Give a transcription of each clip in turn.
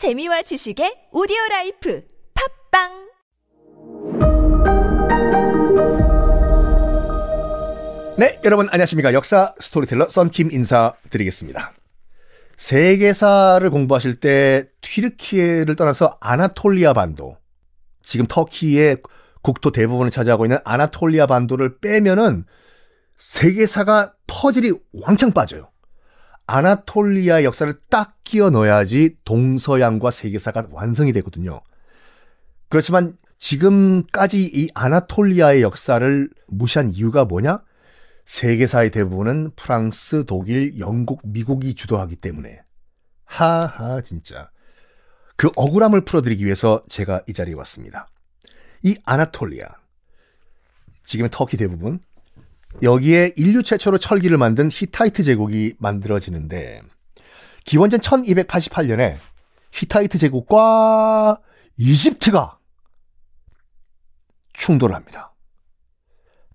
재미와 지식의 오디오 라이프 팟빵 네, 여러분 안녕하십니까. 역사 스토리텔러 썬킴 인사드리겠습니다. 세계사를 공부하실 때 튀르키예를 떠나서 아나톨리아 반도, 지금 터키의 국토 대부분을 차지하고 있는 아나톨리아 반도를 빼면은 세계사가 퍼즐이 왕창 빠져요. 아나톨리아 역사를 딱 끼워 넣어야지 동서양과 세계사가 완성이 되거든요. 그렇지만 지금까지 이 아나톨리아의 역사를 무시한 이유가 뭐냐? 세계사의 대부분은 프랑스, 독일, 영국, 미국이 주도하기 때문에. 하하, 진짜. 그 억울함을 풀어드리기 위해서 제가 이 자리에 왔습니다. 이 아나톨리아. 지금의 터키 대부분. 여기에 인류 최초로 철기를 만든 히타이트 제국이 만들어지는데, 기원전 1288년에 히타이트 제국과 이집트가 충돌을 합니다.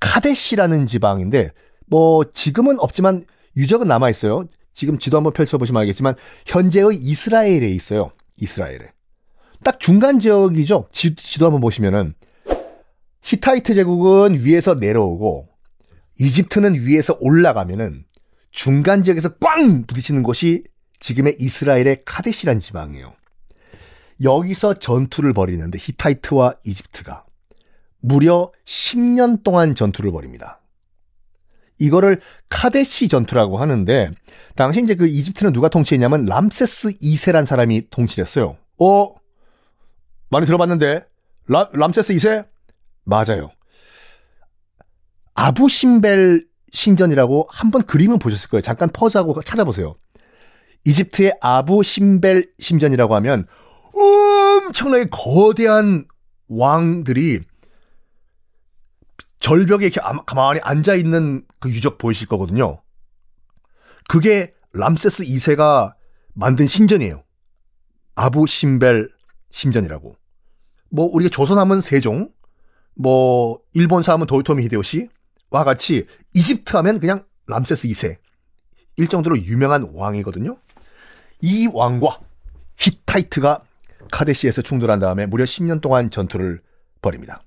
카데시라는 지방인데 뭐 지금은 없지만 유적은 남아 있어요. 지금 지도 한번 펼쳐보시면 알겠지만 현재의 이스라엘에 있어요. 이스라엘에. 딱 중간 지역이죠. 지, 지도 한번 보시면은 히타이트 제국은 위에서 내려오고 이집트는 위에서 올라가면은 중간 지역에서 꽝 부딪히는 곳이 지금의 이스라엘의 카데시란 지방이에요. 여기서 전투를 벌이는데 히타이트와 이집트가 무려 10년 동안 전투를 벌입니다. 이거를 카데시 전투라고 하는데 당시 이제 그 이집트는 누가 통치했냐면 람세스 2세란 사람이 통치를 했어요. 어? 많이 들어봤는데 라, 람세스 2세? 맞아요. 아부신벨 신전이라고 한번 그림은 보셨을 거예요. 잠깐 퍼즈하고 찾아보세요. 이집트의 아부신벨 신전이라고 하면 엄청나게 거대한 왕들이 절벽에 이렇게 가만히 앉아 있는 그 유적 보이실 거거든요. 그게 람세스 2세가 만든 신전이에요. 아부 심벨 신전이라고. 뭐 우리가 조선 하면 세종, 뭐 일본사 하면 도요토미 히데요시 와 같이 이집트 하면 그냥 람세스 2세. 일 정도로 유명한 왕이거든요. 이 왕과 히타이트가 카데시에서 충돌한 다음에 무려 10년 동안 전투를 벌입니다.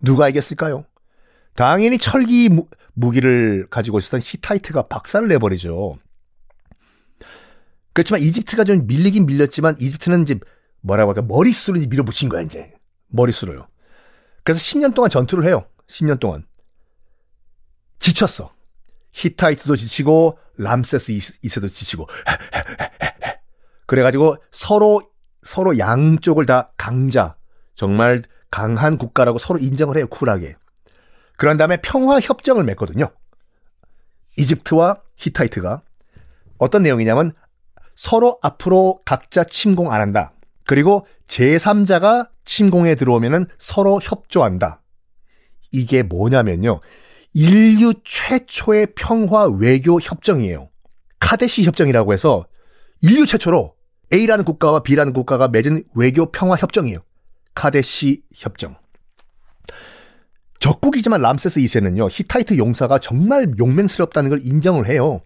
누가 이겼을까요? 당연히 철기 무기를 가지고 있었던 히타이트가 박살을 내버리죠. 그렇지만 이집트가 좀 밀리긴 밀렸지만 이집트는 이제 뭐라고 할까 머릿수로 밀어붙인 거야 이제 머릿수로요. 그래서 10년 동안 전투를 해요. 10년 동안 지쳤어. 히타이트도 지치고 람세스 2세도 지치고 그래가지고 서로 서로 양쪽을 다 강자 정말 강한 국가라고 서로 인정을 해요 쿨하게. 그런 다음에 평화 협정을 맺거든요. 이집트와 히타이트가 어떤 내용이냐면 서로 앞으로 각자 침공 안 한다. 그리고 제3자가 침공에 들어오면은 서로 협조한다. 이게 뭐냐면요. 인류 최초의 평화 외교 협정이에요. 카데시 협정이라고 해서 인류 최초로 A라는 국가와 B라는 국가가 맺은 외교 평화 협정이에요. 카데시 협정. 적국이지만 람세스 2세는요, 히타이트 용사가 정말 용맹스럽다는 걸 인정을 해요.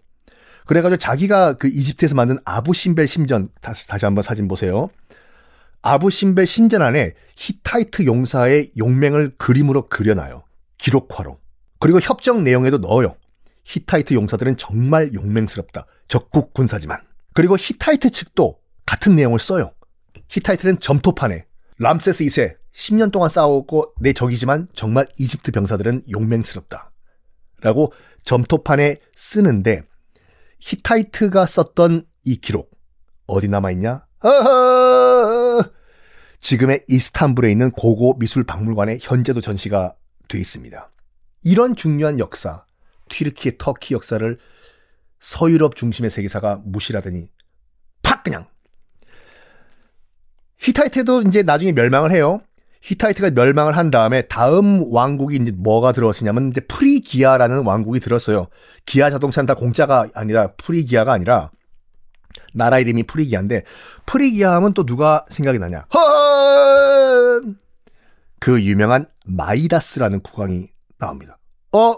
그래가지고 자기가 그 이집트에서 만든 아부심벨 신전, 다시, 다시 한번 사진 보세요. 아부심벨 신전 안에 히타이트 용사의 용맹을 그림으로 그려놔요. 기록화로. 그리고 협정 내용에도 넣어요. 히타이트 용사들은 정말 용맹스럽다. 적국 군사지만. 그리고 히타이트 측도 같은 내용을 써요. 히타이트는 점토판에 람세스 2세 10년 동안 싸웠고 내 적이지만 정말 이집트 병사들은 용맹스럽다. 라고 점토판에 쓰는데 히타이트가 썼던 이 기록 어디 남아있냐? 지금의 이스탄불에 있는 고고 미술 박물관에 현재도 전시가 돼 있습니다. 이런 중요한 역사, 튀르키의 터키 역사를 서유럽 중심의 세계사가 무시하더니 팍 그냥 히타이트도 이제 나중에 멸망을 해요. 히타이트가 멸망을 한 다음에 다음 왕국이 이제 뭐가 들어왔냐면 이제 프리기아라는 왕국이 들었어요. 기아 자동차는 다 공짜가 아니라 프리기아가 아니라 나라 이름이 프리기아인데 프리기아 하면 또 누가 생각이 나냐? 허은! 그 유명한 마이다스라는 국왕이 나옵니다. 어?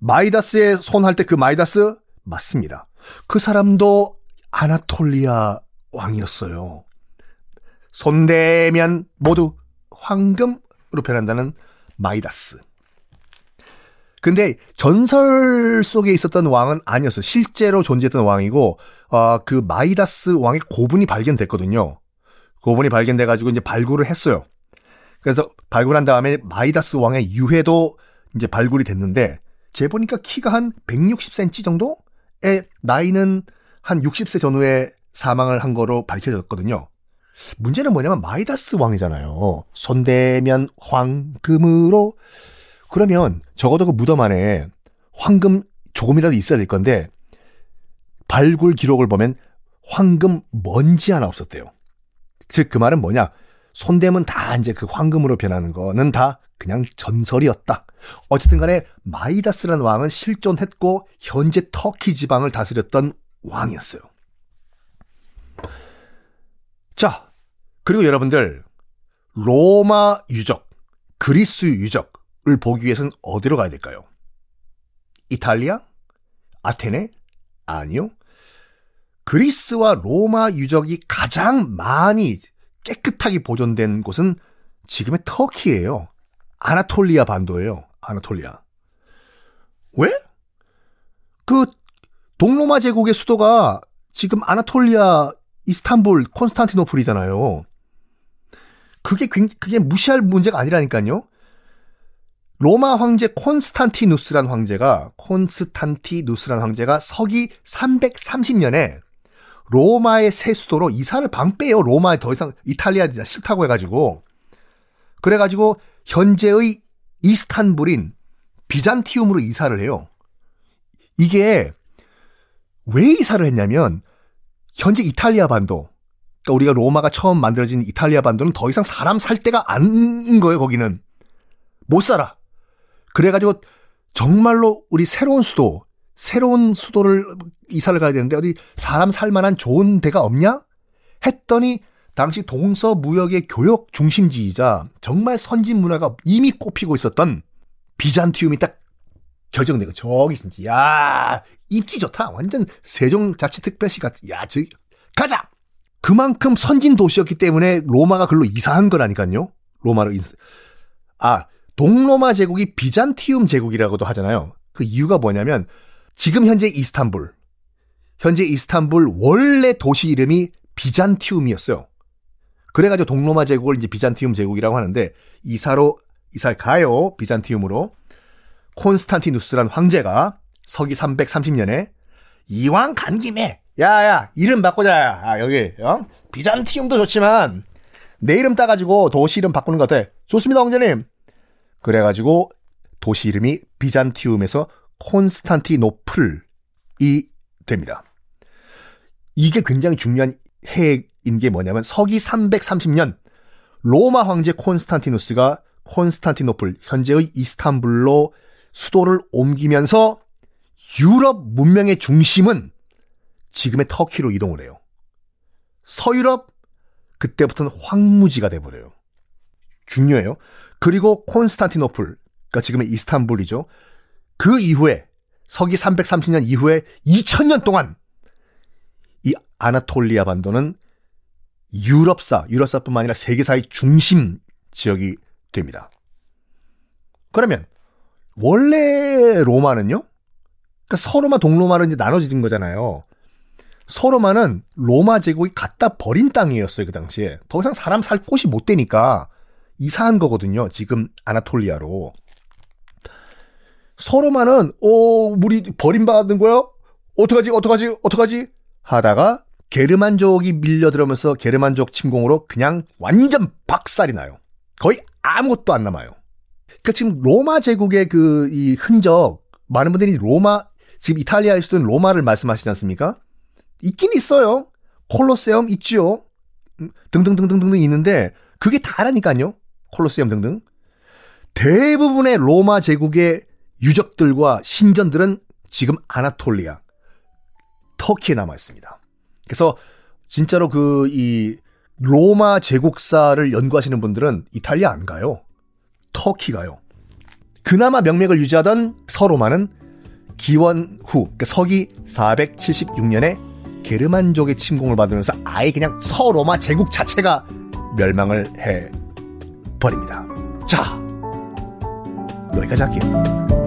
마이다스의 손할 때 그 마이다스? 맞습니다. 그 사람도 아나톨리아 왕이었어요. 손대면 모두 황금으로 변한다는 마이다스. 근데 전설 속에 있었던 왕은 아니었어요. 실제로 존재했던 왕이고 어, 그 마이다스 왕의 고분이 발견됐거든요. 고분이 발견돼가지고 이제 발굴을 했어요. 그래서 발굴한 다음에 마이다스 왕의 유해도 이제 발굴이 됐는데 재보니까 키가 한 160cm 정도의 나이는 한 60세 전후에 사망을 한 거로 밝혀졌거든요. 문제는 뭐냐면 마이다스 왕이잖아요. 손대면 황금으로 그러면 적어도 그 무덤 안에 황금 조금이라도 있어야 될 건데 발굴 기록을 보면 황금 먼지 하나 없었대요. 즉 그 말은 뭐냐? 손대면 다 이제 그 황금으로 변하는 거는 다 그냥 전설이었다. 어쨌든 간에 마이다스라는 왕은 실존했고 현재 터키 지방을 다스렸던 왕이었어요. 자, 그리고 여러분들 로마 유적, 그리스 유적을 보기 위해서는 어디로 가야 될까요? 이탈리아? 아테네? 아니요. 그리스와 로마 유적이 가장 많이 깨끗하게 보존된 곳은 지금의 터키예요. 아나톨리아 반도예요. 아나톨리아. 왜? 그 동로마 제국의 수도가 지금 아나톨리아, 이스탄불, 콘스탄티노플이잖아요. 그게 그게 무시할 문제가 아니라니까요. 로마 황제 콘스탄티누스란 황제가 콘스탄티누스란 황제가 서기 330년에 로마의 새 수도로 이사를 방빼요. 로마에 더 이상 이탈리아 싫다고 해가지고 그래가지고 현재의 이스탄불인 비잔티움으로 이사를 해요. 이게 왜 이사를 했냐면 현재 이탈리아 반도 그러니까 우리가 로마가 처음 만들어진 이탈리아 반도는 더 이상 사람 살 데가 아닌 거예요. 거기는 못 살아. 그래가지고 정말로 우리 새로운 수도 새로운 수도를 이사를 가야 되는데 어디 사람 살 만한 좋은 데가 없냐? 했더니 당시 동서 무역의 교역 중심지이자 정말 선진 문화가 이미 꼽히고 있었던 비잔티움이 딱 결정되고 저기 진짜. 야 입지 좋다. 완전 세종자치특별시 같은. 야 저기. 가자! 그만큼 선진 도시였기 때문에 로마가 글로 이사한 거라니까요. 로마로 인사 아 동로마 제국이 비잔티움 제국이라고도 하잖아요. 그 이유가 뭐냐면 지금 현재 이스탄불. 현재 이스탄불 원래 도시 이름이 비잔티움이었어요 그래가지고 동로마 제국을 이제 비잔티움 제국이라고 하는데 이사로 이사를 가요 비잔티움으로 콘스탄티누스란 황제가 서기 330년에 이왕 간 김에 야야 이름 바꾸자 아, 여기 어? 비잔티움도 좋지만 내 이름 따가지고 도시 이름 바꾸는 것 어때? 좋습니다 황제님 그래가지고 도시 이름이 비잔티움에서 콘스탄티노플이 됩니다. 이게 굉장히 중요한 해인 게 뭐냐면 서기 330년 로마 황제 콘스탄티누스가 콘스탄티노플 현재의 이스탄불로 수도를 옮기면서 유럽 문명의 중심은 지금의 터키로 이동을 해요. 서유럽 그때부터는 황무지가 돼버려요. 중요해요. 그리고 콘스탄티노플, 그러니까 지금의 이스탄불이죠. 그 이후에 서기 330년 이후에 2000년 동안 이 아나톨리아 반도는 유럽사, 유럽사뿐만 아니라 세계사의 중심 지역이 됩니다. 그러면 원래 로마는요? 그러니까 서로마 동로마로 이제 나눠진 거잖아요. 서로마는 로마 제국이 갖다 버린 땅이었어요, 그 당시에. 더 이상 사람 살 곳이 못 되니까 이사한 거거든요, 지금 아나톨리아로. 서로마는, 어, 우리 버림받은 거야? 어떡하지, 어떡하지, 어떡하지? 하다가 게르만족이 밀려들어면서 게르만족 침공으로 그냥 완전 박살이 나요. 거의 아무것도 안 남아요. 그러니까 지금 로마 제국의 그 이 흔적 많은 분들이 로마 지금 이탈리아에서도 로마를 말씀하시지 않습니까? 있긴 있어요. 콜로세움 있지요. 음, 등등등등등 있는데 그게 다라니까요. 콜로세움 등등. 대부분의 로마 제국의 유적들과 신전들은 지금 아나톨리아, 터키에 남아 있습니다. 그래서 진짜로 그 이 로마 제국사를 연구하시는 분들은 이탈리아 안 가요. 터키 가요. 그나마 명맥을 유지하던 서로마는 기원 후 그러니까 서기 476년에 게르만족의 침공을 받으면서 아예 그냥 서로마 제국 자체가 멸망을 해 버립니다. 자, 여기까지 할게요.